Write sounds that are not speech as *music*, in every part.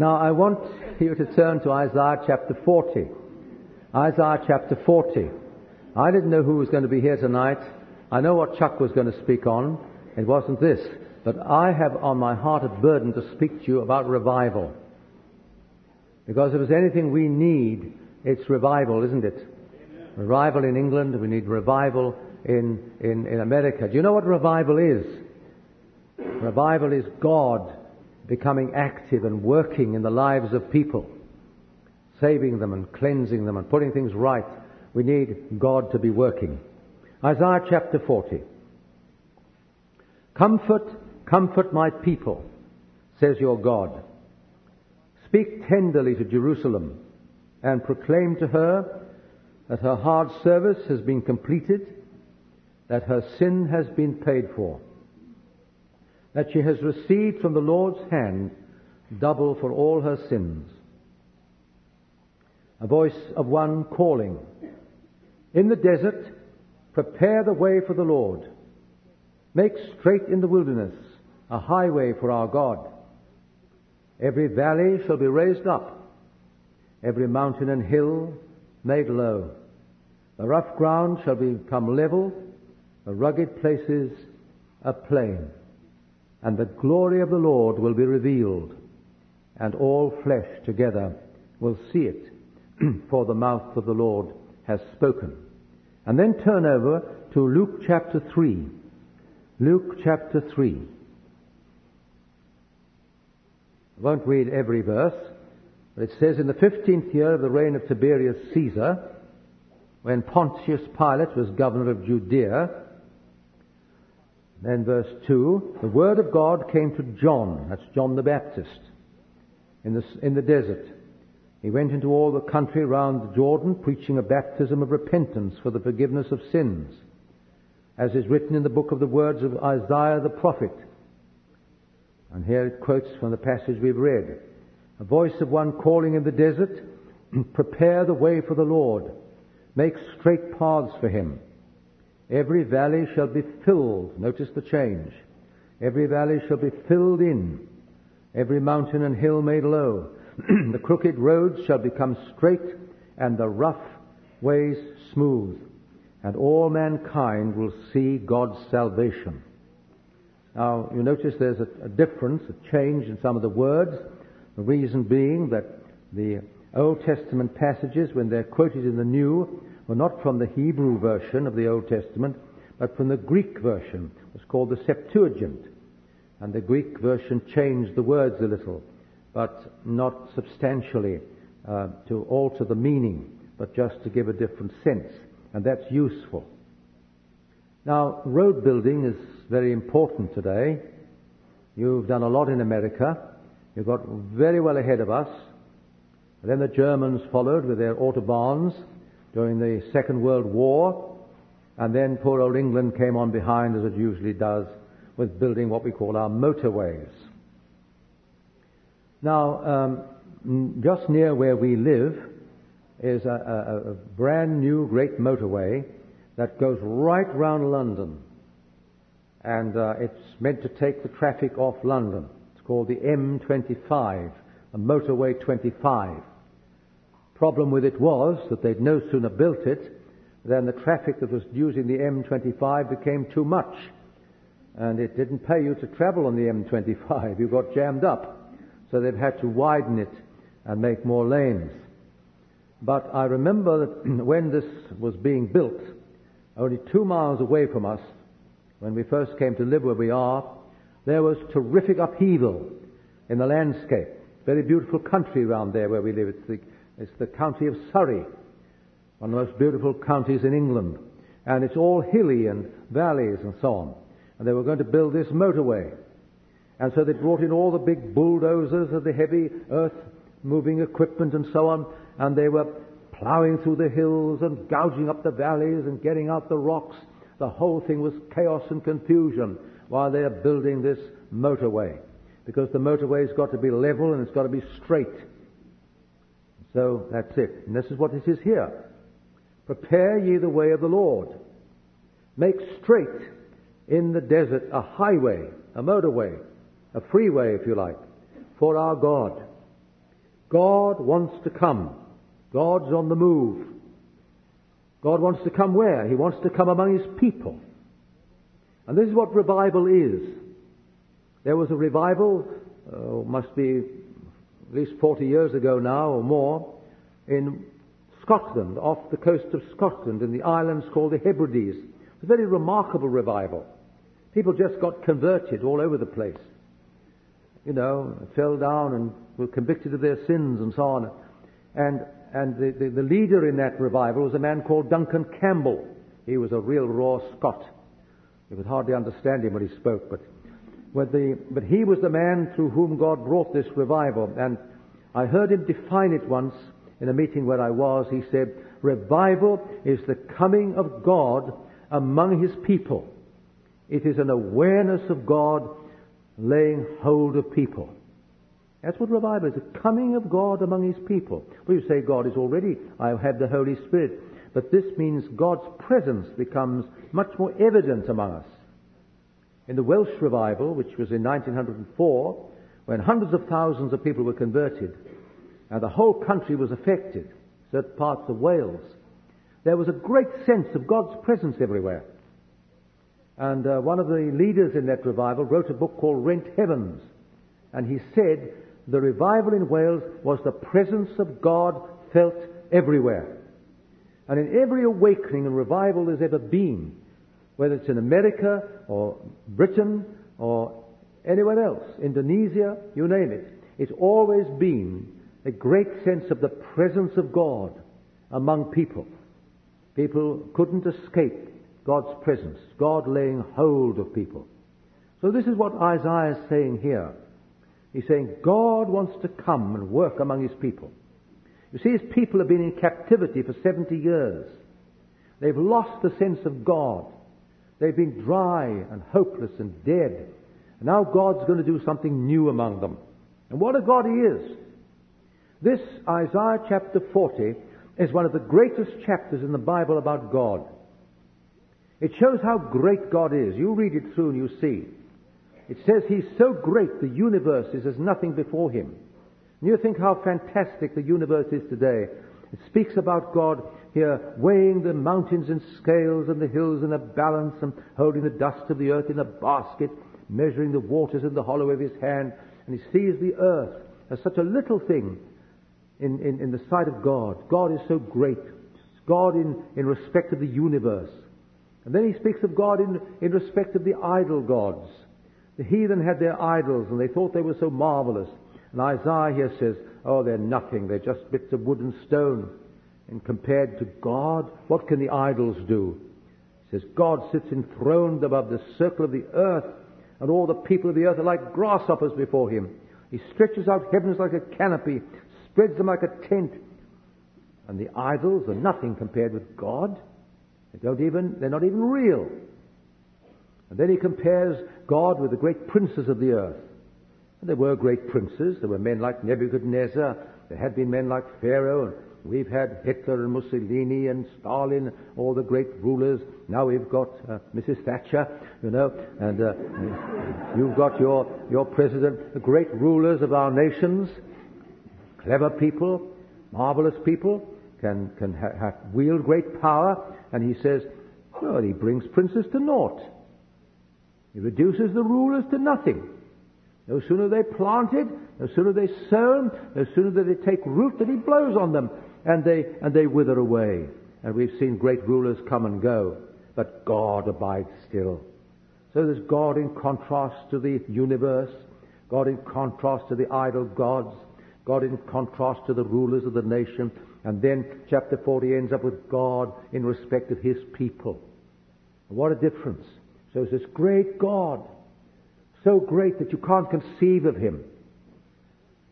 Now, I want you to turn to Isaiah chapter 40. Isaiah chapter 40. I didn't know who was going to be here tonight. I know what Chuck was going to speak on. It wasn't this. But I have on my heart a burden to speak to you about revival. Because if there's anything we need, it's revival, isn't it? Amen. Revival in England, we need revival in, in, in America. Do you know what revival is? Revival is God becoming active and working in the lives of people, saving them and cleansing them and putting things right. We need God to be working. Isaiah chapter 40. Comfort, comfort my people, says your God. Speak tenderly to Jerusalem and proclaim to her that her hard service has been completed, that her sin has been paid for that she has received from the Lord's hand double for all her sins. A voice of one calling, In the desert, prepare the way for the Lord. Make straight in the wilderness a highway for our God. Every valley shall be raised up, every mountain and hill made low. The rough ground shall become level, the rugged places a plain and the glory of the Lord will be revealed, and all flesh together will see it, *clears throat* for the mouth of the Lord has spoken. And then turn over to Luke chapter 3. Luke chapter 3. I won't read every verse, but it says, In the fifteenth year of the reign of Tiberius Caesar, when Pontius Pilate was governor of Judea, then verse 2, the word of God came to John, that's John the Baptist, in the, in the desert. He went into all the country round the Jordan, preaching a baptism of repentance for the forgiveness of sins, as is written in the book of the words of Isaiah the prophet. And here it quotes from the passage we've read. A voice of one calling in the desert, *clears throat* prepare the way for the Lord, make straight paths for him. Every valley shall be filled. Notice the change. Every valley shall be filled in. Every mountain and hill made low. *clears throat* the crooked roads shall become straight and the rough ways smooth. And all mankind will see God's salvation. Now, you notice there's a, a difference, a change in some of the words. The reason being that the Old Testament passages, when they're quoted in the New, were not from the Hebrew version of the Old Testament, but from the Greek version. It was called the Septuagint. And the Greek version changed the words a little, but not substantially uh, to alter the meaning, but just to give a different sense. And that's useful. Now, road building is very important today. You've done a lot in America. You've got very well ahead of us. then the Germans followed with their autobahns during the Second World War, and then poor old England came on behind, as it usually does, with building what we call our motorways. Now, um, just near where we live is a, a, a brand new great motorway that goes right round London. And uh, it's meant to take the traffic off London. It's called the M25, the Motorway 25. Problem with it was that they'd no sooner built it than the traffic that was using the M25 became too much. And it didn't pay you to travel on the M25. *laughs* You got jammed up. So they've had to widen it and make more lanes. But I remember that *clears throat* when this was being built, only two miles away from us, when we first came to live where we are, there was terrific upheaval in the landscape. Very beautiful country around there where we live. It's the it's the county of Surrey, one of the most beautiful counties in England. And it's all hilly and valleys and so on. And they were going to build this motorway. And so they brought in all the big bulldozers and the heavy earth moving equipment and so on. And they were plowing through the hills and gouging up the valleys and getting out the rocks. The whole thing was chaos and confusion while they are building this motorway. Because the motorway's got to be level and it's got to be straight. So that's it. And this is what it is here. Prepare ye the way of the Lord. Make straight in the desert a highway, a motorway, a freeway, if you like, for our God. God wants to come. God's on the move. God wants to come where? He wants to come among His people. And this is what revival is. There was a revival, uh, must be at least 40 years ago now or more, in Scotland, off the coast of Scotland, in the islands called the Hebrides. A very remarkable revival. People just got converted all over the place. You know, fell down and were convicted of their sins and so on. And, and the, the, the leader in that revival was a man called Duncan Campbell. He was a real raw Scot. You could hardly understand him when he spoke, but, but, the, but he was the man through whom God brought this revival. And I heard him define it once in a meeting where I was. He said, Revival is the coming of God among his people. It is an awareness of God laying hold of people. That's what revival is, the coming of God among his people. Well, you say God is already, I have the Holy Spirit. But this means God's presence becomes much more evident among us. In the Welsh revival, which was in 1904, when hundreds of thousands of people were converted, and the whole country was affected, certain parts of Wales, there was a great sense of God's presence everywhere. And uh, one of the leaders in that revival wrote a book called Rent Heavens. And he said the revival in Wales was the presence of God felt everywhere. And in every awakening and revival there's ever been, whether it's in America or Britain or anywhere else, Indonesia, you name it, it's always been a great sense of the presence of God among people. People couldn't escape God's presence, God laying hold of people. So this is what Isaiah is saying here. He's saying God wants to come and work among his people. You see, his people have been in captivity for 70 years. They've lost the sense of God. They've been dry and hopeless and dead. And now God's going to do something new among them. And what a God he is. This Isaiah chapter 40 is one of the greatest chapters in the Bible about God. It shows how great God is. You read it through and you see. It says He's so great the universe is as nothing before Him. And you think how fantastic the universe is today. It speaks about God here weighing the mountains in scales and the hills in a balance and holding the dust of the earth in a basket, measuring the waters in the hollow of His hand. And He sees the earth as such a little thing in, in, in the sight of God. God is so great. God in, in respect of the universe. And then he speaks of God in, in respect of the idol gods. The heathen had their idols and they thought they were so marvelous. And Isaiah here says, oh, they're nothing. They're just bits of wood and stone. And compared to God, what can the idols do? He says, God sits enthroned above the circle of the earth, and all the people of the earth are like grasshoppers before him. He stretches out heavens like a canopy, spreads them like a tent. And the idols are nothing compared with God. They don't even, they're not even real. And then he compares God with the great princes of the earth. And there were great princes. There were men like Nebuchadnezzar. There had been men like Pharaoh. And we've had Hitler and Mussolini and Stalin, all the great rulers. Now we've got uh, Mrs. Thatcher, you know, and uh, you've got your, your president, the great rulers of our nations clever people, marvelous people, can, can ha- ha- wield great power. And he says, well, he brings princes to naught. He reduces the rulers to nothing. No sooner they planted, no sooner they sown, no sooner that they take root that he blows on them and they, and they wither away. And we've seen great rulers come and go, but God abides still. So there's God in contrast to the universe, God in contrast to the idol gods, God in contrast to the rulers of the nation. And then chapter 40 ends up with God in respect of his people. What a difference. So it's this great God, so great that you can't conceive of him,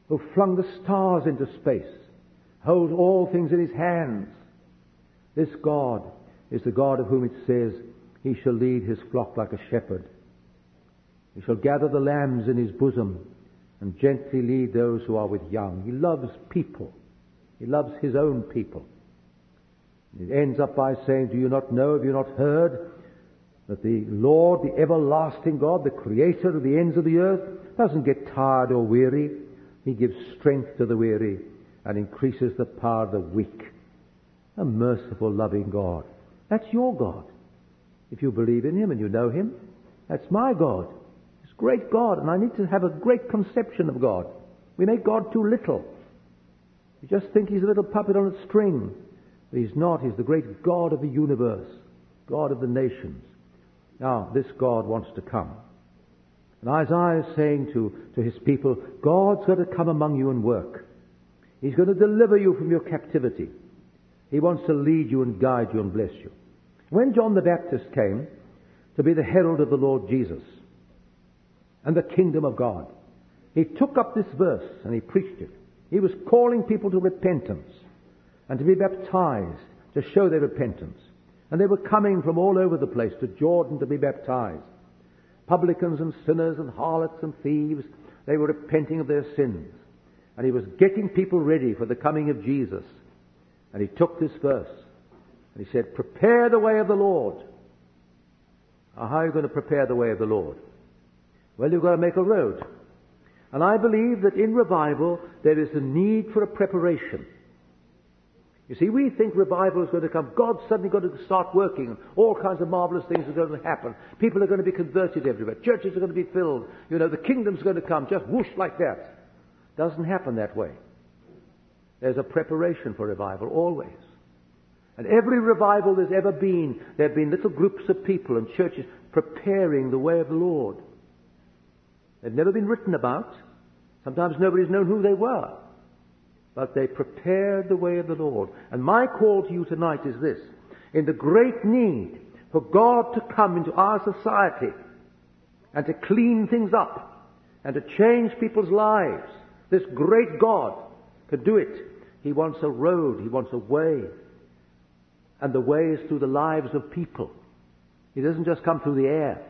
who flung the stars into space, holds all things in his hands. This God is the God of whom it says, He shall lead his flock like a shepherd. He shall gather the lambs in his bosom and gently lead those who are with young. He loves people. He loves his own people. It ends up by saying, Do you not know, have you not heard, that the Lord, the everlasting God, the creator of the ends of the earth, doesn't get tired or weary. He gives strength to the weary and increases the power of the weak. A merciful, loving God. That's your God. If you believe in Him and you know Him, that's my God. It's great God, and I need to have a great conception of God. We make God too little. We just think He's a little puppet on a string. But He's not. He's the great God of the universe, God of the nations. Now, this God wants to come. And Isaiah is saying to, to his people, God's going to come among you and work. He's going to deliver you from your captivity. He wants to lead you and guide you and bless you. When John the Baptist came to be the herald of the Lord Jesus and the kingdom of God, he took up this verse and he preached it. He was calling people to repentance and to be baptized to show their repentance. And they were coming from all over the place to Jordan to be baptized. Publicans and sinners and harlots and thieves, they were repenting of their sins. And he was getting people ready for the coming of Jesus. And he took this verse and he said, Prepare the way of the Lord. Now, how are you going to prepare the way of the Lord? Well, you've got to make a road. And I believe that in revival there is a need for a preparation. You see, we think revival is going to come. God's suddenly going to start working. All kinds of marvelous things are going to happen. People are going to be converted everywhere. Churches are going to be filled. You know, the kingdom's going to come just whoosh like that. Doesn't happen that way. There's a preparation for revival, always. And every revival there's ever been, there have been little groups of people and churches preparing the way of the Lord. They've never been written about. Sometimes nobody's known who they were but they prepared the way of the Lord. And my call to you tonight is this. In the great need for God to come into our society and to clean things up and to change people's lives, this great God could do it. He wants a road, He wants a way. And the way is through the lives of people. He doesn't just come through the air.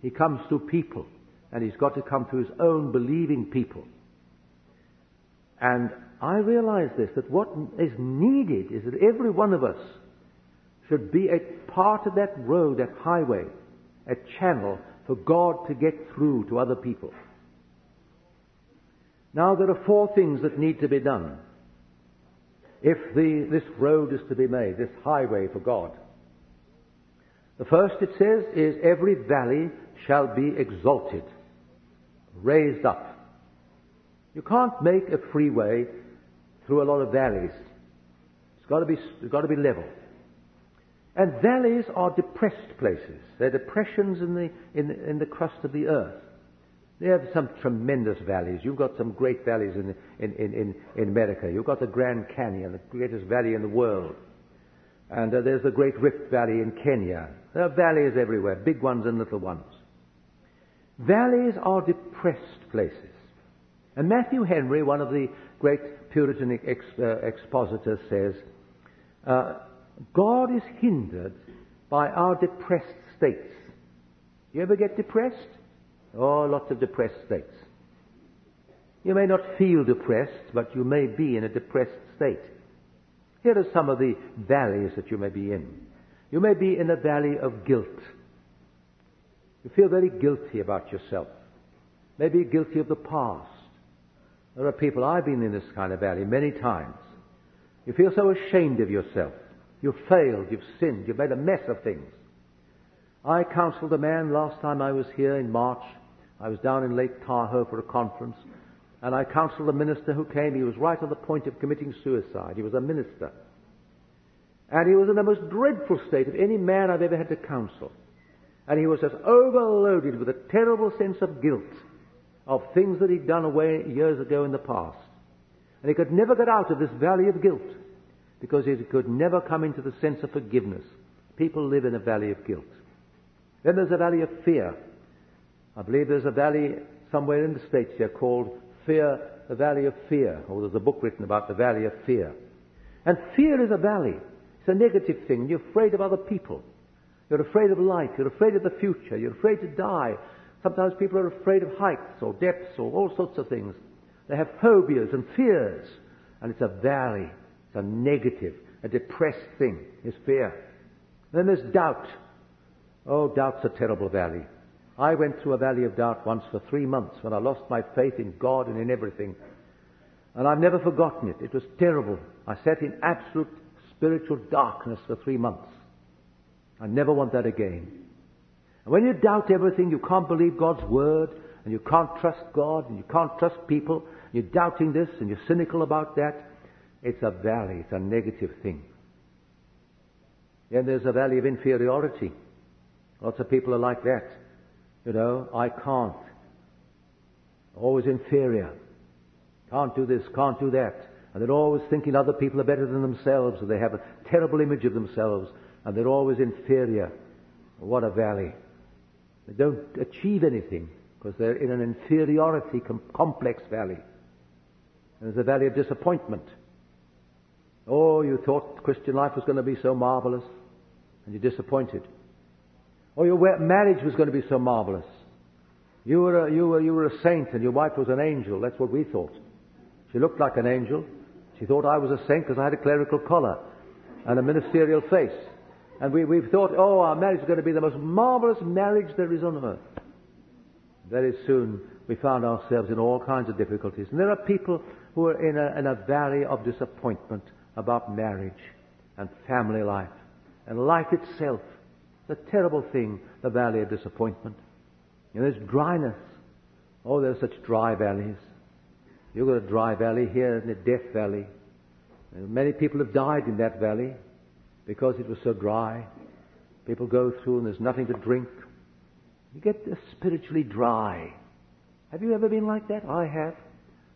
He comes through people. And He's got to come through His own believing people. And I realize this, that what is needed is that every one of us should be a part of that road, that highway, a channel for God to get through to other people. Now there are four things that need to be done if the, this road is to be made, this highway for God. The first it says is every valley shall be exalted, raised up. You can't make a freeway through a lot of valleys. It's got to be, it's got to be level. And valleys are depressed places. They're depressions in the, in, in the crust of the earth. They have some tremendous valleys. You've got some great valleys in, in, in, in, America. You've got the Grand Canyon, the greatest valley in the world. And uh, there's the Great Rift Valley in Kenya. There are valleys everywhere, big ones and little ones. Valleys are depressed places. And Matthew Henry, one of the great Puritan ex, uh, expositor says, uh, God is hindered by our depressed states. You ever get depressed? Oh, lots of depressed states. You may not feel depressed, but you may be in a depressed state. Here are some of the valleys that you may be in. You may be in a valley of guilt. You feel very guilty about yourself. Maybe guilty of the past. There are people, I've been in this kind of valley many times. You feel so ashamed of yourself. You've failed, you've sinned, you've made a mess of things. I counseled a man last time I was here in March. I was down in Lake Tahoe for a conference, and I counseled a minister who came. He was right on the point of committing suicide. He was a minister. And he was in the most dreadful state of any man I've ever had to counsel. And he was just overloaded with a terrible sense of guilt of things that he'd done away years ago in the past. And he could never get out of this valley of guilt because he could never come into the sense of forgiveness. People live in a valley of guilt. Then there's a valley of fear. I believe there's a valley somewhere in the States here called Fear, the Valley of Fear, or there's a book written about the Valley of Fear. And fear is a valley. It's a negative thing. You're afraid of other people. You're afraid of life. You're afraid of the future. You're afraid to die. Sometimes people are afraid of heights or depths or all sorts of things. They have phobias and fears. And it's a valley. It's a negative, a depressed thing, is fear. then there's doubt. Oh, doubt's a terrible valley. I went through a valley of doubt once for three months when I lost my faith in God and in everything. And I've never forgotten it. It was terrible. I sat in absolute spiritual darkness for three months. I never want that again. And when you doubt everything, you can't believe God's word, and you can't trust God, and you can't trust people, you're doubting this, and you're cynical about that, it's a valley. It's a negative thing. Then there's a valley of inferiority. Lots of people are like that. You know, I can't. Always inferior. Can't do this, can't do that. And they're always thinking other people are better than themselves, and they have a terrible image of themselves, and they're always inferior. What a valley. They don't achieve anything because they're in an inferiority com- complex valley. There's a valley of disappointment. Oh, you thought Christian life was going to be so marvelous, and you're disappointed. Or your marriage was going to be so marvelous. You were, a, you, were, you were a saint and your wife was an angel. That's what we thought. She looked like an angel. She thought I was a saint because I had a clerical collar and a ministerial face. And we, we thought, oh, our marriage is going to be the most marvelous marriage there is on earth. Very soon we found ourselves in all kinds of difficulties. And there are people who are in a, in a valley of disappointment about marriage and family life and life itself. The terrible thing, the valley of disappointment. And there's dryness. Oh, there's such dry valleys. You've got a dry valley here in the Death Valley. And many people have died in that valley because it was so dry. People go through and there's nothing to drink. You get spiritually dry. Have you ever been like that? I have.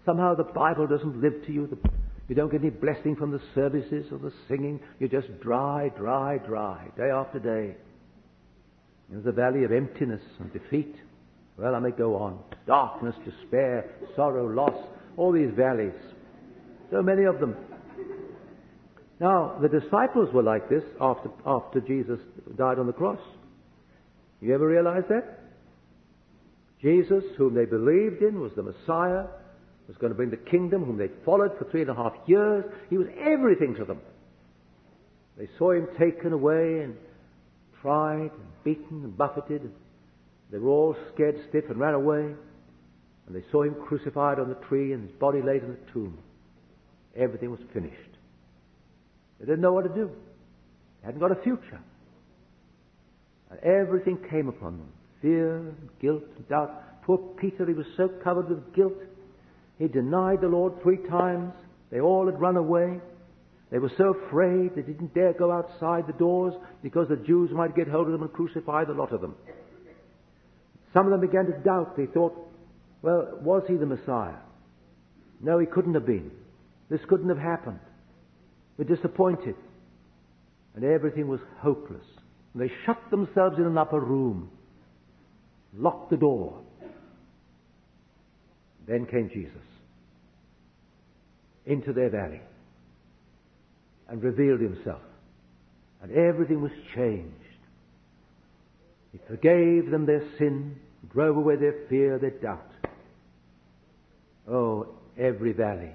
Somehow the Bible doesn't live to you. You don't get any blessing from the services or the singing. You're just dry, dry, dry, day after day. There's a valley of emptiness and defeat. Well, I may go on. Darkness, despair, sorrow, loss, all these valleys. So many of them. Now, the disciples were like this after, after Jesus died on the cross. You ever realize that? Jesus, whom they believed in, was the Messiah, was going to bring the kingdom, whom they followed for three and a half years. He was everything to them. They saw him taken away and tried and beaten and buffeted. They were all scared stiff and ran away. And they saw him crucified on the tree and his body laid in the tomb. Everything was finished. They didn't know what to do. They hadn't got a future. And everything came upon them. Fear, guilt, doubt. Poor Peter, he was so covered with guilt. He denied the Lord three times. They all had run away. They were so afraid they didn't dare go outside the doors because the Jews might get hold of them and crucify the lot of them. Some of them began to doubt. They thought, well, was he the Messiah? No, he couldn't have been. This couldn't have happened. We're disappointed. And everything was hopeless. And they shut themselves in an upper room, locked the door. Then came Jesus into their valley and revealed himself. And everything was changed. He forgave them their sin, drove away their fear, their doubt. Oh, every valley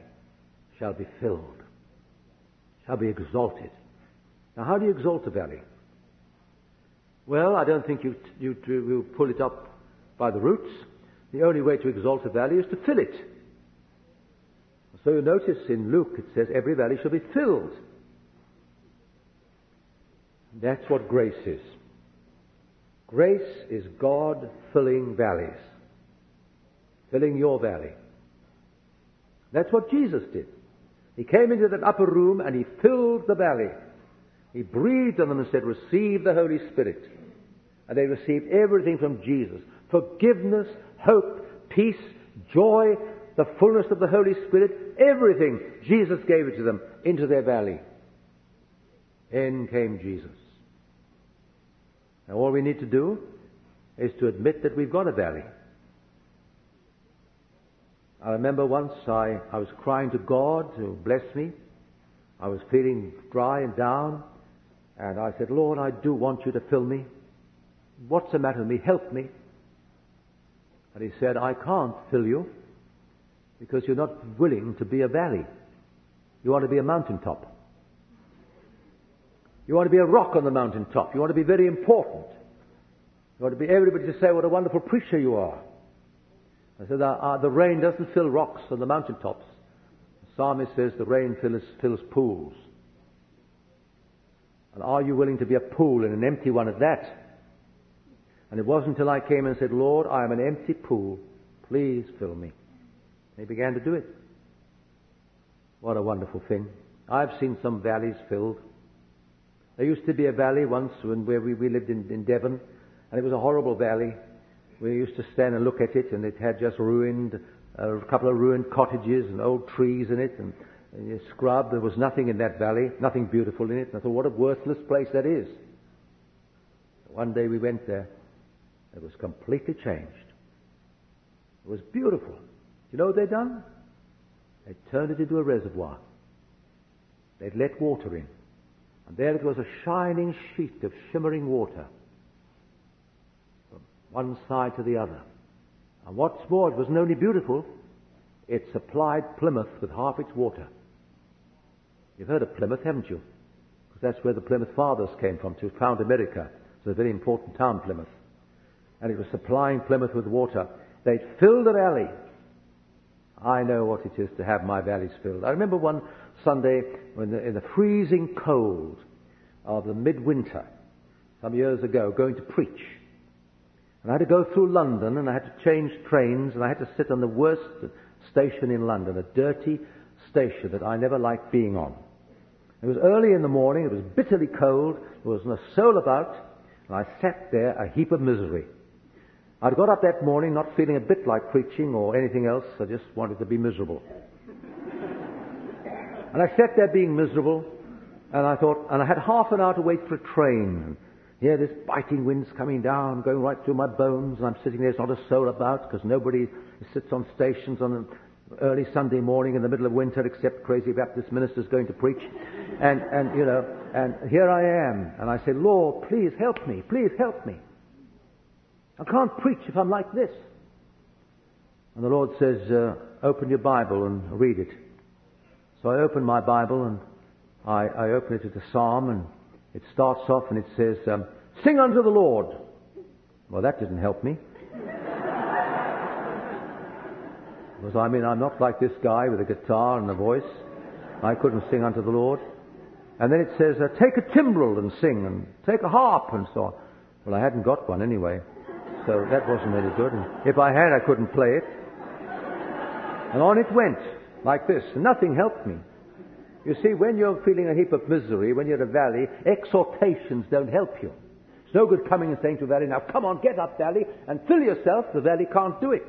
shall be filled, shall be exalted. Now, how do you exalt a valley? Well, I don't think you, you, you pull it up by the roots. The only way to exalt a valley is to fill it. So you notice in Luke it says every valley shall be filled. That's what grace is. Grace is God filling valleys, filling your valley. That's what Jesus did. He came into that upper room and he filled the valley. He breathed on them and said, Receive the Holy Spirit. And they received everything from Jesus forgiveness, hope, peace, joy, the fullness of the Holy Spirit, everything. Jesus gave it to them into their valley. In came Jesus. Now all we need to do is to admit that we've got a valley. I remember once I, I was crying to God to bless me. I was feeling dry and down. And I said, Lord, I do want you to fill me. What's the matter with me? Help me. And he said, I can't fill you because you're not willing to be a valley. You want to be a mountaintop. You want to be a rock on the mountaintop. You want to be very important. You want to be everybody to say what a wonderful preacher you are. I said, uh, the rain doesn't fill rocks on the mountaintops. The psalmist says the rain fills, fills pools. And are you willing to be a pool and an empty one at that? And it wasn't until I came and said, Lord, I am an empty pool. Please fill me. He began to do it. What a wonderful thing. I've seen some valleys filled. There used to be a valley once when where we, we lived in, in Devon, and it was a horrible valley. We used to stand and look at it, and it had just ruined, uh, a couple of ruined cottages and old trees in it, and, and scrub. There was nothing in that valley, nothing beautiful in it. And I thought, what a worthless place that is. One day we went there. It was completely changed. It was beautiful. Do you know what they'd done? They turned it into a reservoir. They'd let water in. And there it was a shining sheet of shimmering water from one side to the other. And what's more, it wasn't only beautiful, it supplied Plymouth with half its water. You've heard of Plymouth, haven't you? Because that's where the Plymouth Fathers came from to found America. It's a very important town, Plymouth. And it was supplying Plymouth with water. They'd filled the valley. I know what it is to have my valleys filled. I remember one Sunday when the, in the freezing cold of the midwinter, some years ago, going to preach. And I had to go through London and I had to change trains and I had to sit on the worst station in London, a dirty station that I never liked being on. It was early in the morning, it was bitterly cold, there wasn't a soul about, and I sat there a heap of misery. I'd got up that morning not feeling a bit like preaching or anything else, I just wanted to be miserable. And I sat there being miserable, and I thought, and I had half an hour to wait for a train. Here this biting wind's coming down, going right through my bones, and I'm sitting there, there's not a soul about, because nobody sits on stations on an early Sunday morning in the middle of winter except crazy Baptist ministers going to preach. And, and, you know, and here I am. And I say, Lord, please help me, please help me. I can't preach if I'm like this. And the Lord says, uh, open your Bible and read it. So I open my Bible and I, I open it to the Psalm and it starts off and it says, um, Sing unto the Lord. Well, that didn't help me. because I mean, I'm not like this guy with a guitar and a voice. I couldn't sing unto the Lord. And then it says, uh, Take a timbrel and sing, and take a harp and so on. Well, I hadn't got one anyway, so that wasn't any good. And if I had, I couldn't play it. And on it went like this. Nothing helped me. You see, when you're feeling a heap of misery, when you're in a valley, exhortations don't help you. It's no good coming and saying to valley, now come on, get up, valley, and fill yourself. The valley can't do it.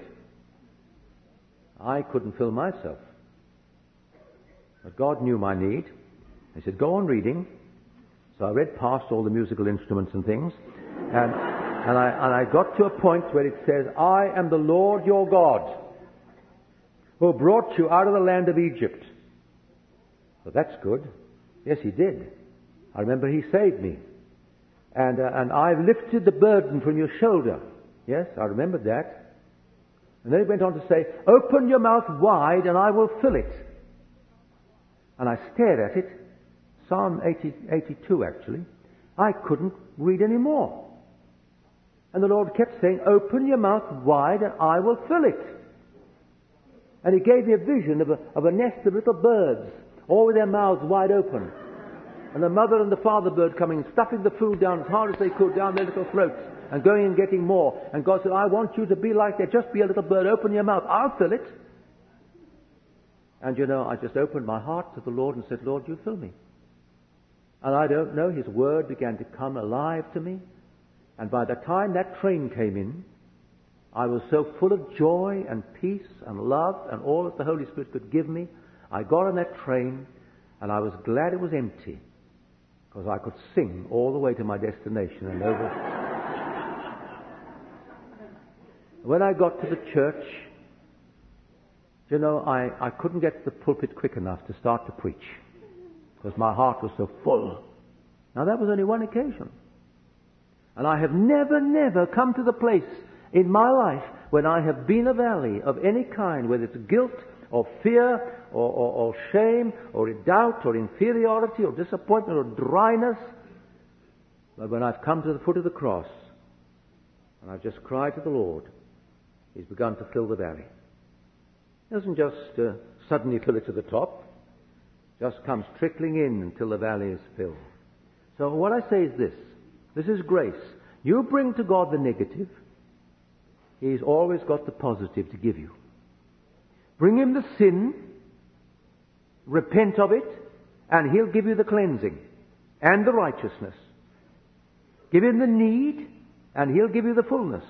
I couldn't fill myself. But God knew my need. He said, go on reading. So I read past all the musical instruments and things. And, and, I, and I got to a point where it says, I am the Lord your God who brought you out of the land of Egypt. Well, that's good. Yes, he did. I remember he saved me. And, uh, and I've lifted the burden from your shoulder. Yes, I remembered that. And then he went on to say, Open your mouth wide and I will fill it. And I stared at it. Psalm 80, 82, actually. I couldn't read any more. And the Lord kept saying, Open your mouth wide and I will fill it. And he gave me a vision of a, of a nest of little birds, all with their mouths wide open. And the mother and the father bird coming, stuffing the food down as hard as they could down their little throats, and going and getting more. And God said, I want you to be like that. Just be a little bird. Open your mouth. I'll fill it. And you know, I just opened my heart to the Lord and said, Lord, you fill me. And I don't know, His Word began to come alive to me. And by the time that train came in, I was so full of joy and peace and love and all that the Holy Spirit could give me. I got on that train and I was glad it was empty because I could sing all the way to my destination and over. when I got to the church, you know, I, I couldn't get to the pulpit quick enough to start to preach because my heart was so full. Now that was only one occasion. And I have never, never come to the place in my life when I have been a valley of any kind, whether it's guilt or fear or, or, or shame or doubt or inferiority or disappointment or dryness, but when I've come to the foot of the cross and I've just cried to the Lord, He's begun to fill the valley. He doesn't just uh, suddenly fill it to the top. Just comes trickling in until the valley is filled. So what I say is this. This is grace. You bring to God the negative. He's always got the positive to give you. Bring him the sin, repent of it, and he'll give you the cleansing and the righteousness. Give him the need, and he'll give you the fullness.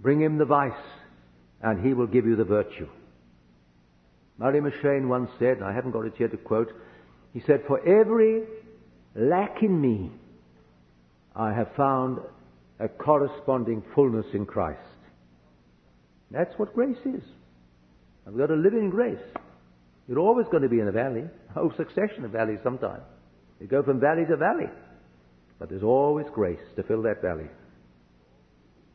Bring him the vice, and he will give you the virtue. Murray M'Cheyne once said, and I haven't got it here to quote, he said, For every lack in me, I have found a corresponding fullness in Christ. That's what grace is. I've got to live in grace. You're always going to be in a valley, a whole succession of valleys sometimes. You go from valley to valley. But there's always grace to fill that valley.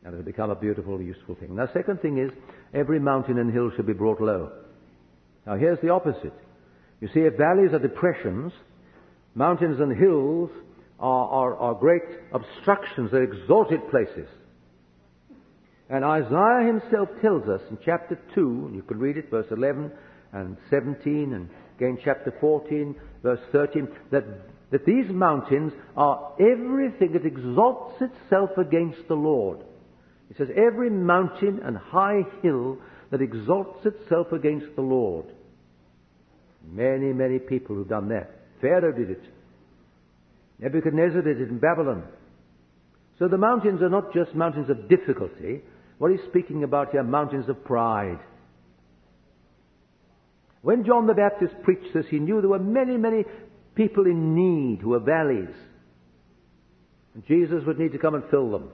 And it'll become a beautiful, useful thing. Now, second thing is, every mountain and hill should be brought low. Now, here's the opposite. You see, if valleys are depressions, mountains and hills are, are, are great obstructions, they're exalted places. And Isaiah himself tells us in chapter 2, and you can read it, verse 11 and 17, and again chapter 14, verse 13, that, that these mountains are everything that exalts itself against the Lord. He says, every mountain and high hill that exalts itself against the Lord. Many, many people who've done that. Pharaoh did it. Nebuchadnezzar did it in Babylon. So the mountains are not just mountains of difficulty, what he's speaking about here, are mountains of pride. When John the Baptist preached this, he knew there were many, many people in need who were valleys. And Jesus would need to come and fill them.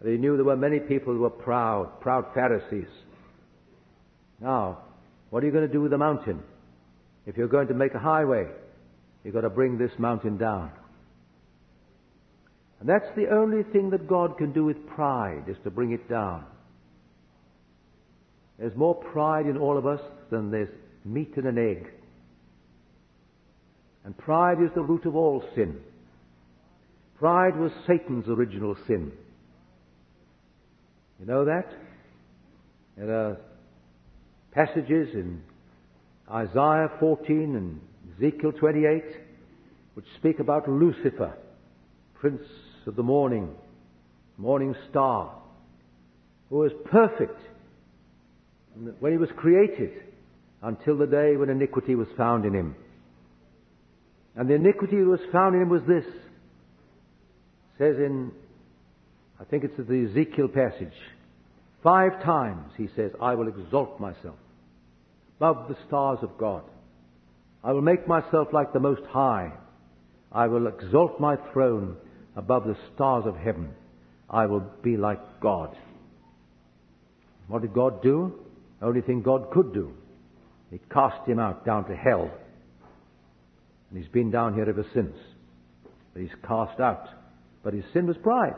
And he knew there were many people who were proud, proud Pharisees. Now, what are you going to do with the mountain? If you're going to make a highway, you've got to bring this mountain down. And that's the only thing that God can do with pride, is to bring it down. There's more pride in all of us than there's meat in an egg. And pride is the root of all sin. Pride was Satan's original sin. You know that? There are passages in Isaiah 14 and Ezekiel 28 which speak about Lucifer, prince of the morning, morning star, who was perfect when he was created until the day when iniquity was found in him. And the iniquity that was found in him was this. It says in, I think it's the Ezekiel passage, five times he says, I will exalt myself above the stars of God. I will make myself like the Most High. I will exalt my throne above the stars of heaven. I will be like God. What did God do? Only thing God could do. He cast him out down to hell. And he's been down here ever since. But he's cast out. But his sin was pride.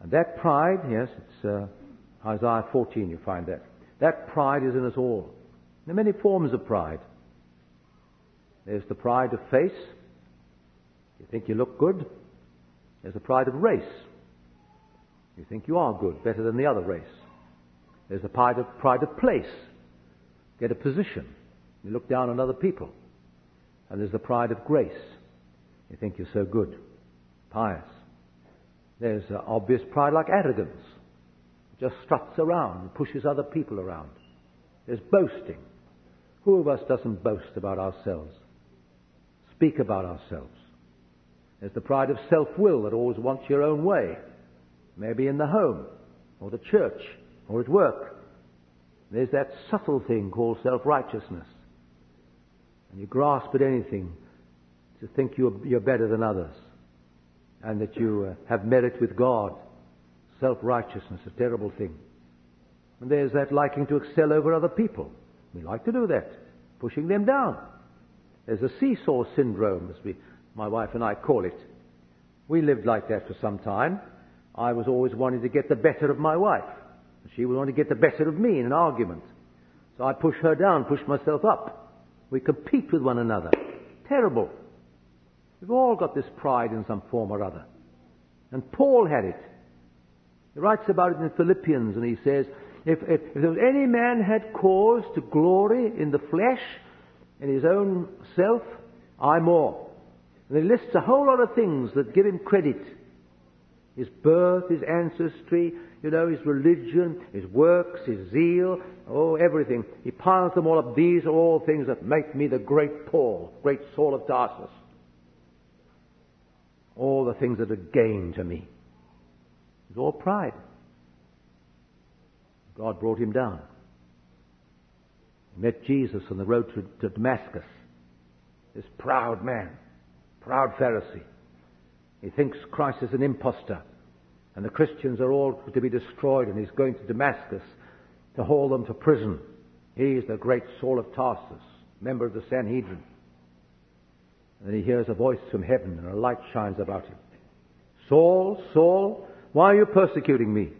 And that pride, yes, it's uh, Isaiah 14, you find that. That pride is in us all. There are many forms of pride. There's the pride of face. You think you look good. There's the pride of race. You think you are good, better than the other race. There's the pride of, pride of place. Get a position. You look down on other people. And there's the pride of grace. You think you're so good, pious. There's uh, obvious pride like arrogance. Just struts around and pushes other people around. There's boasting. Who of us doesn't boast about ourselves? Speak about ourselves. There's the pride of self-will that always wants your own way. Maybe in the home, or the church, or at work. There's that subtle thing called self-righteousness. And you grasp at anything to think you're, you're better than others. And that you uh, have merit with God. Self-righteousness, a terrible thing. And there's that liking to excel over other people. We like to do that. Pushing them down. There's a seesaw syndrome, as we, my wife and I call it. We lived like that for some time. I was always wanting to get the better of my wife. She would want to get the better of me in an argument. So I push her down, push myself up. We compete with one another. Terrible. We've all got this pride in some form or other. And Paul had it. He writes about it in Philippians and he says, if, if, if was any man had cause to glory in the flesh, in his own self, I more. And he lists a whole lot of things that give him credit. His birth, his ancestry, you know, his religion, his works, his zeal, oh, everything. He piles them all up. These are all things that make me the great Paul, great Saul of Tarsus. All the things that are gain to me. It's all pride. God brought him down. He met Jesus on the road to, to Damascus. This proud man, proud Pharisee. He thinks Christ is an impostor and the Christians are all to be destroyed and he's going to Damascus to haul them to prison. He's the great Saul of Tarsus, member of the Sanhedrin. And he hears a voice from heaven and a light shines about him. Saul, Saul, why are you persecuting me?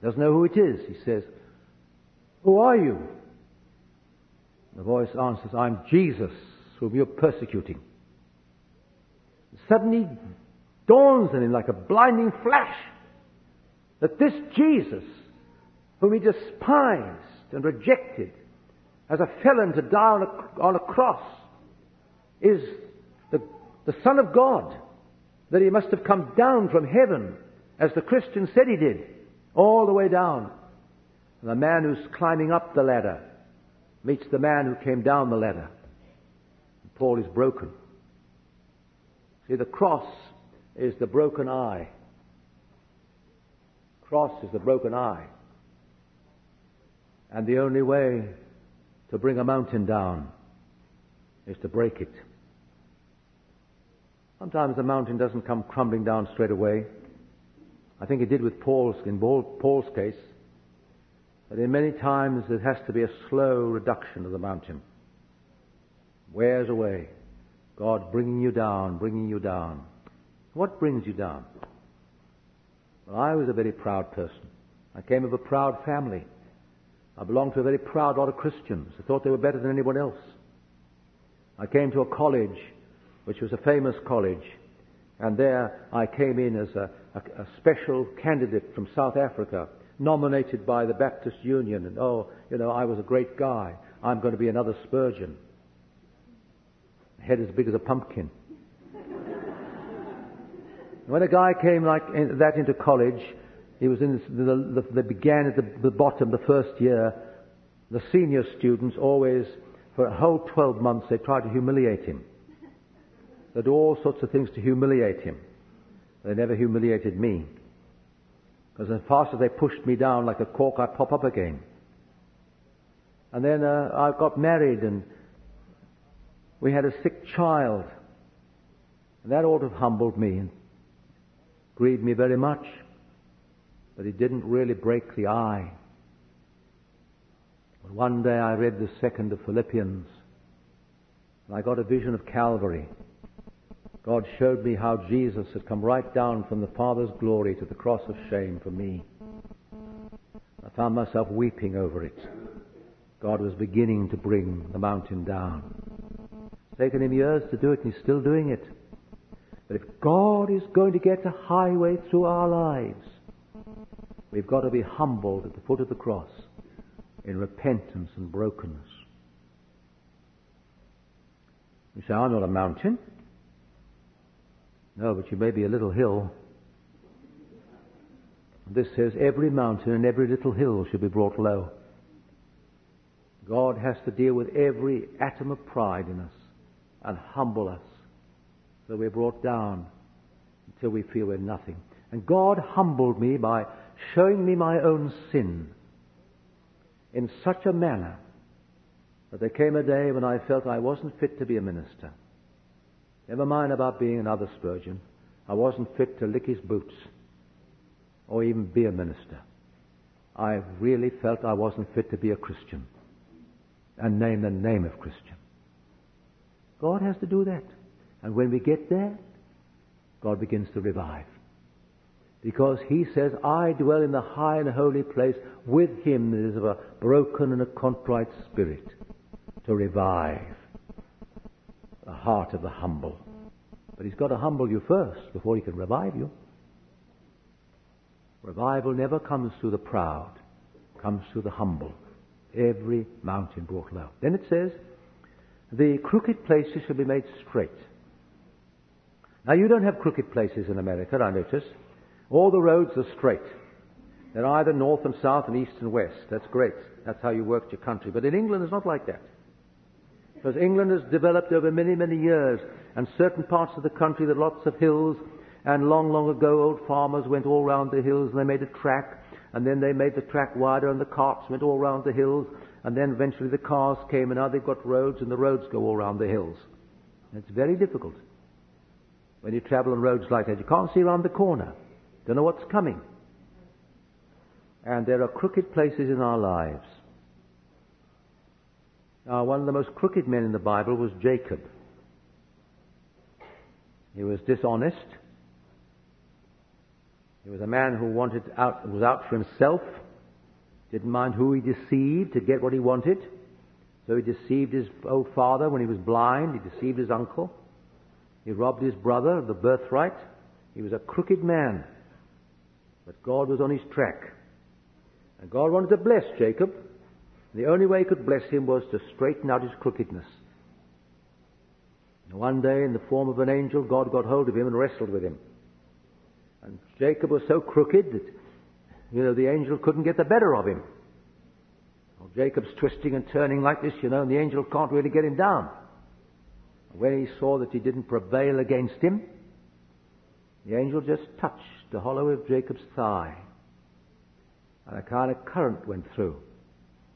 He Doesn't know who it is. He says, Who are you? The voice answers, I'm Jesus, whom you're persecuting. Suddenly dawns on him like a blinding flash that this Jesus, whom he despised and rejected as a felon to die on a, on a cross, is the, the Son of God, that he must have come down from heaven, as the Christian said he did, all the way down. And the man who's climbing up the ladder meets the man who came down the ladder. And Paul is broken. See, the cross is the broken I. Cross is the broken I. And the only way to bring a mountain down is to break it. Sometimes the mountain doesn't come crumbling down straight away. I think it did with Paul's, in Paul's case. But in many times there has to be a slow reduction of the mountain. Wears away. God bringing you down, bringing you down. What brings you down? Well, I was a very proud person. I came of a proud family. I belonged to a very proud lot of Christians I thought they were better than anyone else. I came to a college, which was a famous college, and there I came in as a, a, a special candidate from South Africa, nominated by the Baptist Union, and oh, you know, I was a great guy. I'm going to be another Spurgeon. Head as big as a pumpkin. When a guy came like in, that into college, he was in this, the, the, they began at the, the bottom the first year. The senior students always, for a whole 12 months, they tried to humiliate him. They do all sorts of things to humiliate him. They never humiliated me. Because as fast as they pushed me down like a cork, I pop up again. And then uh, I got married and we had a sick child. And that ought to have humbled me and grieved me very much, but it didn't really break the I. But one day I read the second of Philippians, and I got a vision of Calvary. God showed me how Jesus had come right down from the Father's glory to the cross of shame for me. I found myself weeping over it. God was beginning to bring the mountain down. It's taken him years to do it, and he's still doing it. But if God is going to get a highway through our lives, we've got to be humbled at the foot of the cross in repentance and brokenness. You say, I'm not a mountain. No, but you may be a little hill. This says every mountain and every little hill should be brought low. God has to deal with every atom of pride in us and humble us so we're brought down until we feel we're nothing. And God humbled me by showing me my own sin in such a manner that there came a day when I felt I wasn't fit to be a minister. Never mind about being another Spurgeon. I wasn't fit to lick his boots or even be a minister. I really felt I wasn't fit to be a Christian and name the name of Christian. God has to do that. And when we get there, God begins to revive. Because he says, I dwell in the high and holy place with him that is of a broken and a contrite spirit to revive the heart of the humble. But he's got to humble you first before he can revive you. Revival never comes through the proud. comes to the humble. Every mountain brought low. Then it says, the crooked places shall be made straight. Now you don't have crooked places in America, I notice. All the roads are straight. They're either north and south and east and west. That's great. That's how you worked your country. But in England, it's not like that. Because England has developed over many, many years, and certain parts of the country there are lots of hills, and long, long ago old farmers went all round the hills and they made a track, and then they made the track wider and the carts went all round the hills, and then eventually the cars came and now they've got roads and the roads go all round the hills. And it's very difficult. When you travel on roads like that, you can't see around the corner. Don't know what's coming. And there are crooked places in our lives. Now, one of the most crooked men in the Bible was Jacob. He was dishonest. He was a man who wanted out, was out for himself, didn't mind who he deceived to get what he wanted. So he deceived his old father when he was blind. He deceived his uncle. He robbed his brother of the birthright. He was a crooked man. But God was on his track. And God wanted to bless Jacob. The only way he could bless him was to straighten out his crookedness. And one day, in the form of an angel, God got hold of him and wrestled with him. And Jacob was so crooked that, you know, the angel couldn't get the better of him. Well, Jacob's twisting and turning like this, you know, and the angel can't really get him down. When he saw that he didn't prevail against him, the angel just touched the hollow of Jacob's thigh and a kind of current went through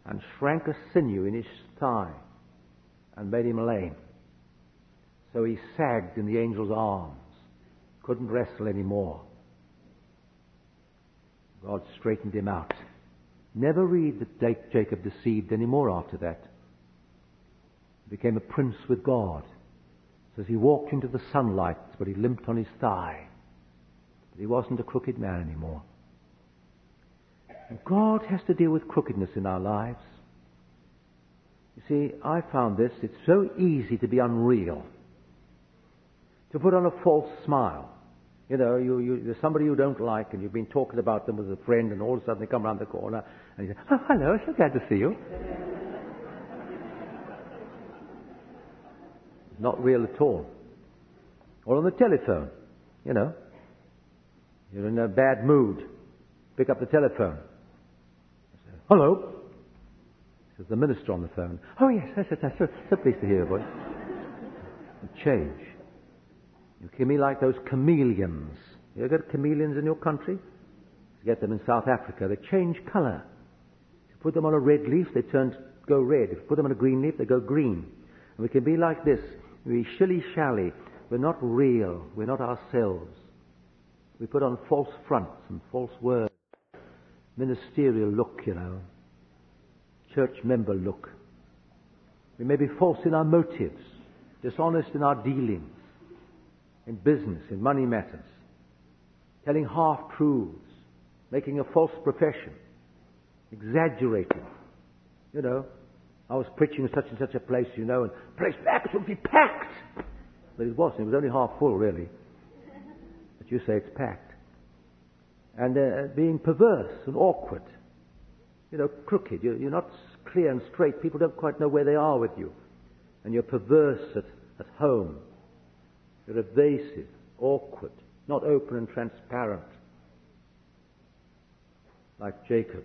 and shrank a sinew in his thigh and made him lame. So he sagged in the angel's arms, couldn't wrestle any more. God straightened him out. Never read that Jacob deceived any more after that. He became a prince with God. Says he walked into the sunlight, but he limped on his thigh. But he wasn't a crooked man anymore. God has to deal with crookedness in our lives. You see, I found this, it's so easy to be unreal. To put on a false smile. You know, you, you, there's somebody you don't like and you've been talking about them with a friend and all of a sudden they come around the corner and you say, oh, hello, so glad to see you. Not real at all. Or on the telephone, you know. You're in a bad mood. Pick up the telephone. Hello. Says the minister on the phone. Oh yes, yes, yes, yes. So, so pleased to hear your voice. *laughs* change. You can be like those chameleons. You ever got chameleons in your country? You get them in South Africa. They change colour. If you put them on a red leaf, they turn go red. If you put them on a green leaf, they go green. And we can be like this. We shilly shally. We're not real. We're not ourselves. We put on false fronts and false words ministerial look, you know, church member look. We may be false in our motives, dishonest in our dealings, in business, in money matters, telling half truths, making a false profession, exaggerating. You know, I was preaching in such and such a place, you know, and the place absolutely packed. But it wasn't. It was only half full, really. But you say it's packed and uh, being perverse and awkward, you know, crooked. You're, you're, not clear and straight. People don't quite know where they are with you. And you're perverse at, at home. Evasive, awkward, not open and transparent. Like Jacob,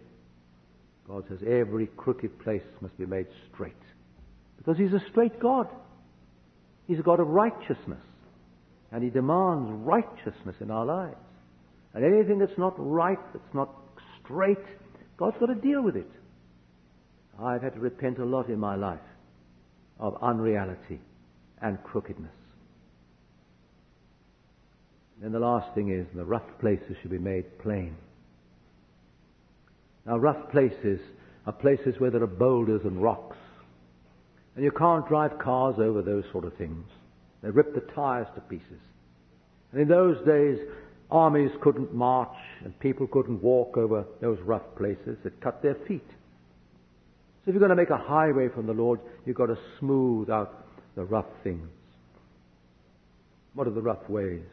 God says every crooked place must be made straight. Because He's a straight God. He's a God of righteousness. And He demands righteousness in our lives. And anything that's not right, that's not straight, God's got to deal with it. I've had to repent a lot in my life of unreality and crookedness. Then the last thing is the rough places should be made plain. Now, rough places are places where there are boulders and rocks. And you can't drive cars over those sort of things. They rip the tires to pieces. And in those days, Armies couldn't march and people couldn't walk over those rough places. It cut their feet. So if you're going to make a highway from the Lord, you've got to smooth out the rough things. What are the rough ways?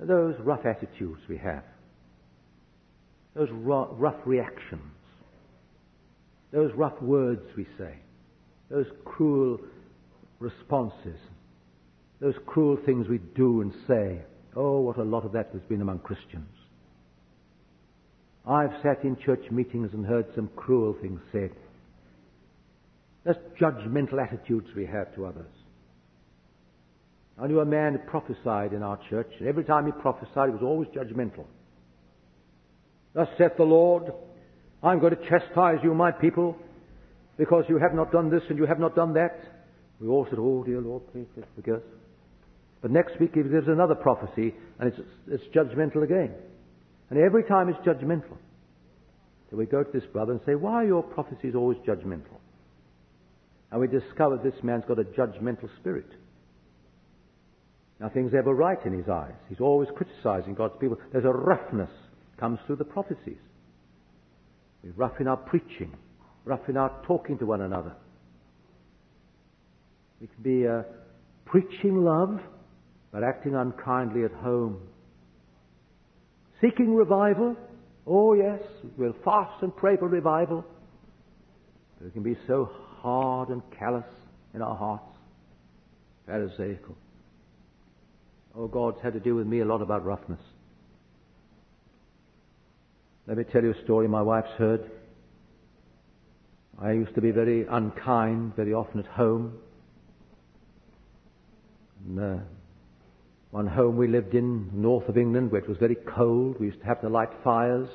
Those rough attitudes we have. Those rough reactions. those rough words we say, those cruel responses, those cruel things we do and say. Oh, what a lot of that has been among Christians. I've sat in church meetings and heard some cruel things said. Those judgmental attitudes we have to others. I knew a man who prophesied in our church, and every time he prophesied, he was always judgmental. Thus saith the Lord, I'm going to chastise you, my people, because you have not done this and you have not done that. We all said, Oh, dear Lord, please, please forgive us. But next week he gives another prophecy, and it's, it's judgmental again. And every time it's judgmental. So we go to this brother and say, Why are your prophecies always judgmental? And we discover this man's got a judgmental spirit. Nothing's ever right in his eyes. He's always criticizing God's people. There's a roughness comes through the prophecies. We're rough in our preaching, rough in our talking to one another. We can be uh, preaching love, but acting unkindly at home. Seeking revival. Oh yes, we'll fast and pray for revival. But we can be so hard and callous in our hearts. Pharisaical. Oh, God's had to deal with me a lot about roughness. Let me tell you a story my wife's heard. I used to be very unkind very often at home. And, uh, one home we lived in, north of England, where it was very cold, we used to have to light fires.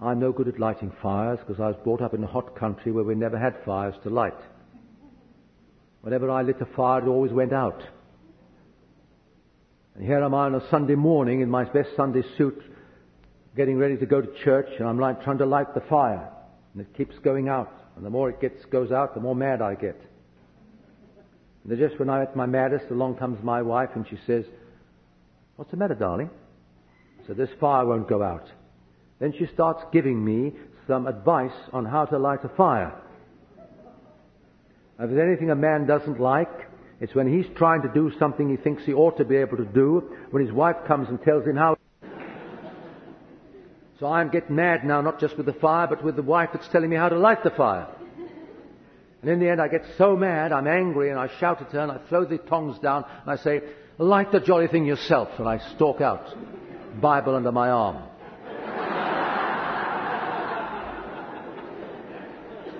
I'm no good at lighting fires because I was brought up in a hot country where we never had fires to light. Whenever I lit a fire, it always went out. And here am I on a Sunday morning in my best Sunday suit, getting ready to go to church, and I'm like trying to light the fire, and it keeps going out. And the more it gets goes out, the more mad I get. And just when I'm at my maddest, along comes my wife, and she says, "What's the matter, darling?" So this fire won't go out. Then she starts giving me some advice on how to light a fire. If there's anything a man doesn't like, it's when he's trying to do something he thinks he ought to be able to do, when his wife comes and tells him how. So I'm getting mad now, not just with the fire, but with the wife that's telling me how to light the fire. And in the end, I get so mad, I'm angry, and I shout at her, and I throw the tongs down, and I say, light the jolly thing yourself, and I stalk out, Bible under my arm.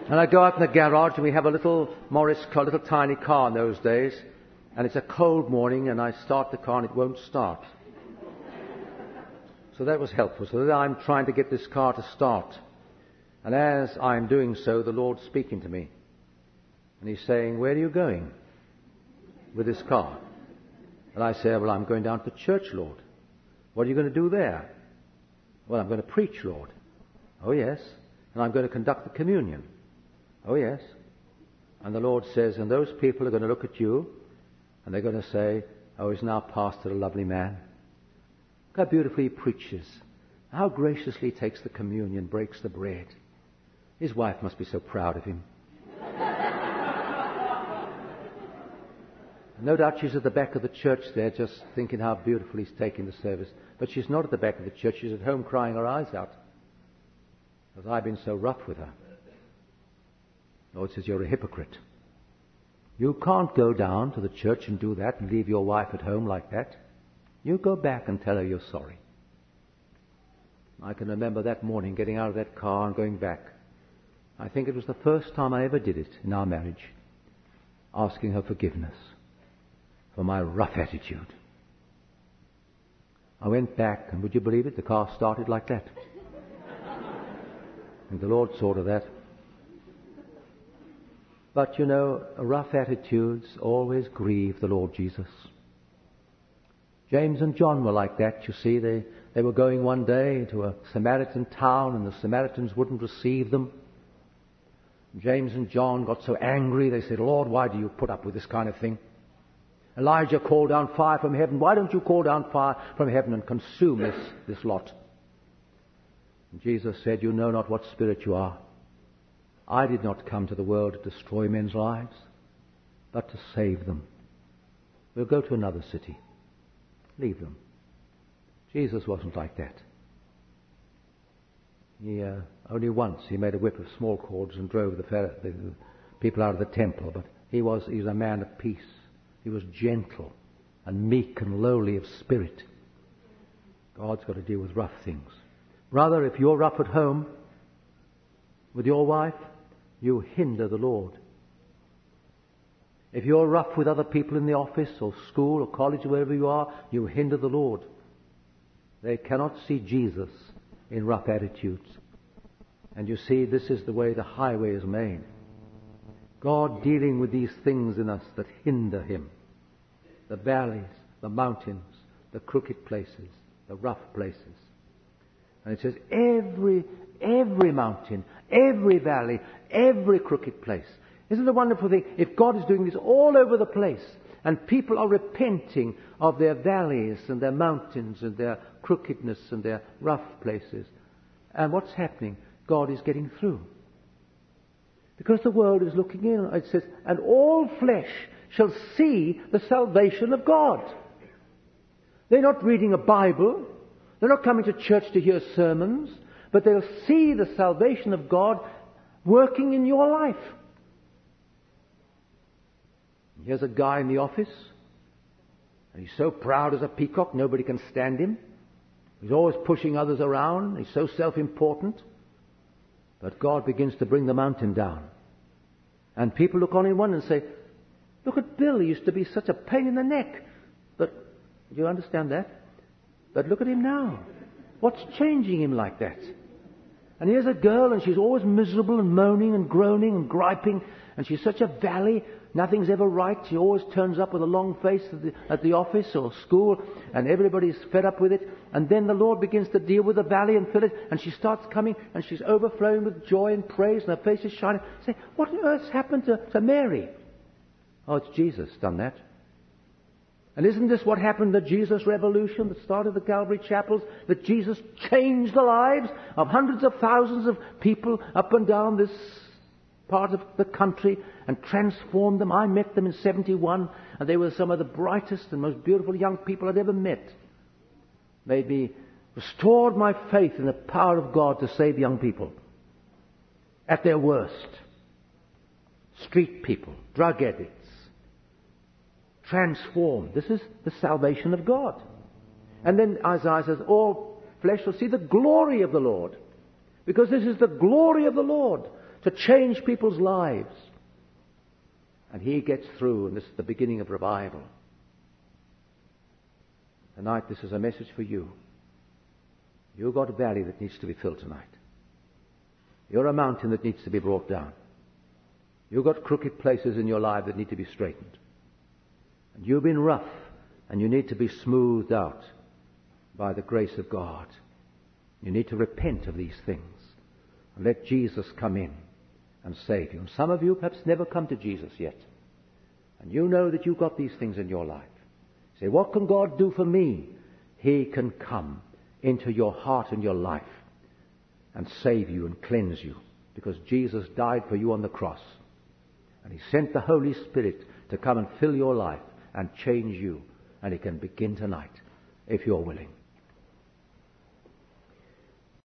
And I go out in the garage and we have a little Morris car, a little tiny car in those days. And it's a cold morning and I start the car and it won't start. So that was helpful. So I'm trying to get this car to start. And as I'm doing so, the Lord's speaking to me. And He's saying, Where are you going with this car? And I say, Well, I'm going down to church, Lord. What are you going to do there? Well, I'm going to preach, Lord. Oh, yes. And I'm going to conduct the communion. Oh, yes. And the Lord says, and those people are going to look at you and they're going to say, Oh, he's now pastor, a lovely man. Look how beautifully he preaches. How graciously he takes the communion, breaks the bread. His wife must be so proud of him. no doubt she's at the back of the church there just thinking how beautifully he's taking the service. But she's not at the back of the church. She's at home crying her eyes out. Because I've been so rough with her. Lord says, You're a hypocrite. You can't go down to the church and do that and leave your wife at home like that. You go back and tell her you're sorry. I can remember that morning getting out of that car and going back. I think it was the first time I ever did it in our marriage, asking her forgiveness for my rough attitude. I went back, and would you believe it? The car started like that. and the Lord saw to that. But you know, rough attitudes always grieve the Lord Jesus. James and John were like that, you see. They, they were going one day to a Samaritan town and the Samaritans wouldn't receive them. James and John got so angry, they said, Lord, why do you put up with this kind of thing? Elijah called down fire from heaven. Why don't you call down fire from heaven and consume this, this lot? And Jesus said, You know not what spirit you are. I did not come to the world to destroy men's lives, but to save them. We'll go to another city. Leave them. Jesus wasn't like that. He, uh, only once he made a whip of small cords and drove the, the, the people out of the temple, but he was, he was a man of peace. He was gentle and meek and lowly of spirit. God's got to deal with rough things. Brother, if you're rough at home with your wife, you hinder the Lord. If you're rough with other people in the office or school or college or wherever you are, you hinder the Lord. They cannot see Jesus in rough attitudes. And you see, this is the way the highway is made. God dealing with these things in us that hinder Him. The valleys, the mountains, the crooked places, the rough places. And it says every, every mountain, every valley, every crooked place. Isn't a wonderful thing? If God is doing this all over the place, and people are repenting of their valleys and their mountains and their crookedness and their rough places, and what's happening? God is getting through. Because the world is looking in. It says, and all flesh shall see the salvation of God. They're not reading a Bible. They're not coming to church to hear sermons. But they'll see the salvation of God working in your life. Here's a guy in the office. And he's so proud as a peacock, nobody can stand him. He's always pushing others around. He's so self-important. But God begins to bring the mountain down. And people look on in one and say, look at Bill, he used to be such a pain in the neck. But, do you understand that? But look at him now. What's changing him like that? And here's a girl and she's always miserable and moaning and groaning and griping and she's such a valley Nothing's ever right. She always turns up with a long face at the, at the office or school, and everybody's fed up with it. And then the Lord begins to deal with the valley and fill it, and she starts coming, and she's overflowing with joy and praise, and her face is shining. Say, what on earth's happened to, to Mary? Oh, it's Jesus done that. And isn't this what happened, the Jesus revolution that started the Calvary chapels? That Jesus changed the lives of hundreds of thousands of people up and down this part of the country and transformed them. I met them in 71 and they were some of the brightest and most beautiful young people I'd ever met. Made me restored my faith in the power of God to save young people at their worst. Street people, drug addicts, transformed. This is the salvation of God. And then Isaiah says, all flesh will see the glory of the Lord. Because this is the glory of the Lord to change people's lives. And he gets through, and this is the beginning of revival. Tonight, this is a message for you. You've got a valley that needs to be filled tonight. You're a mountain that needs to be brought down. You've got crooked places in your life that need to be straightened. And you've been rough, and you need to be smoothed out by the grace of God. You need to repent of these things and let Jesus come in and save you. And some of you perhaps never come to Jesus yet. And you know that you've got these things in your life. say, what can God do for me? He can come into your heart and your life and save you and cleanse you because Jesus died for you on the cross. And He sent the Holy Spirit to come and fill your life and change you. And it can begin tonight if you're willing.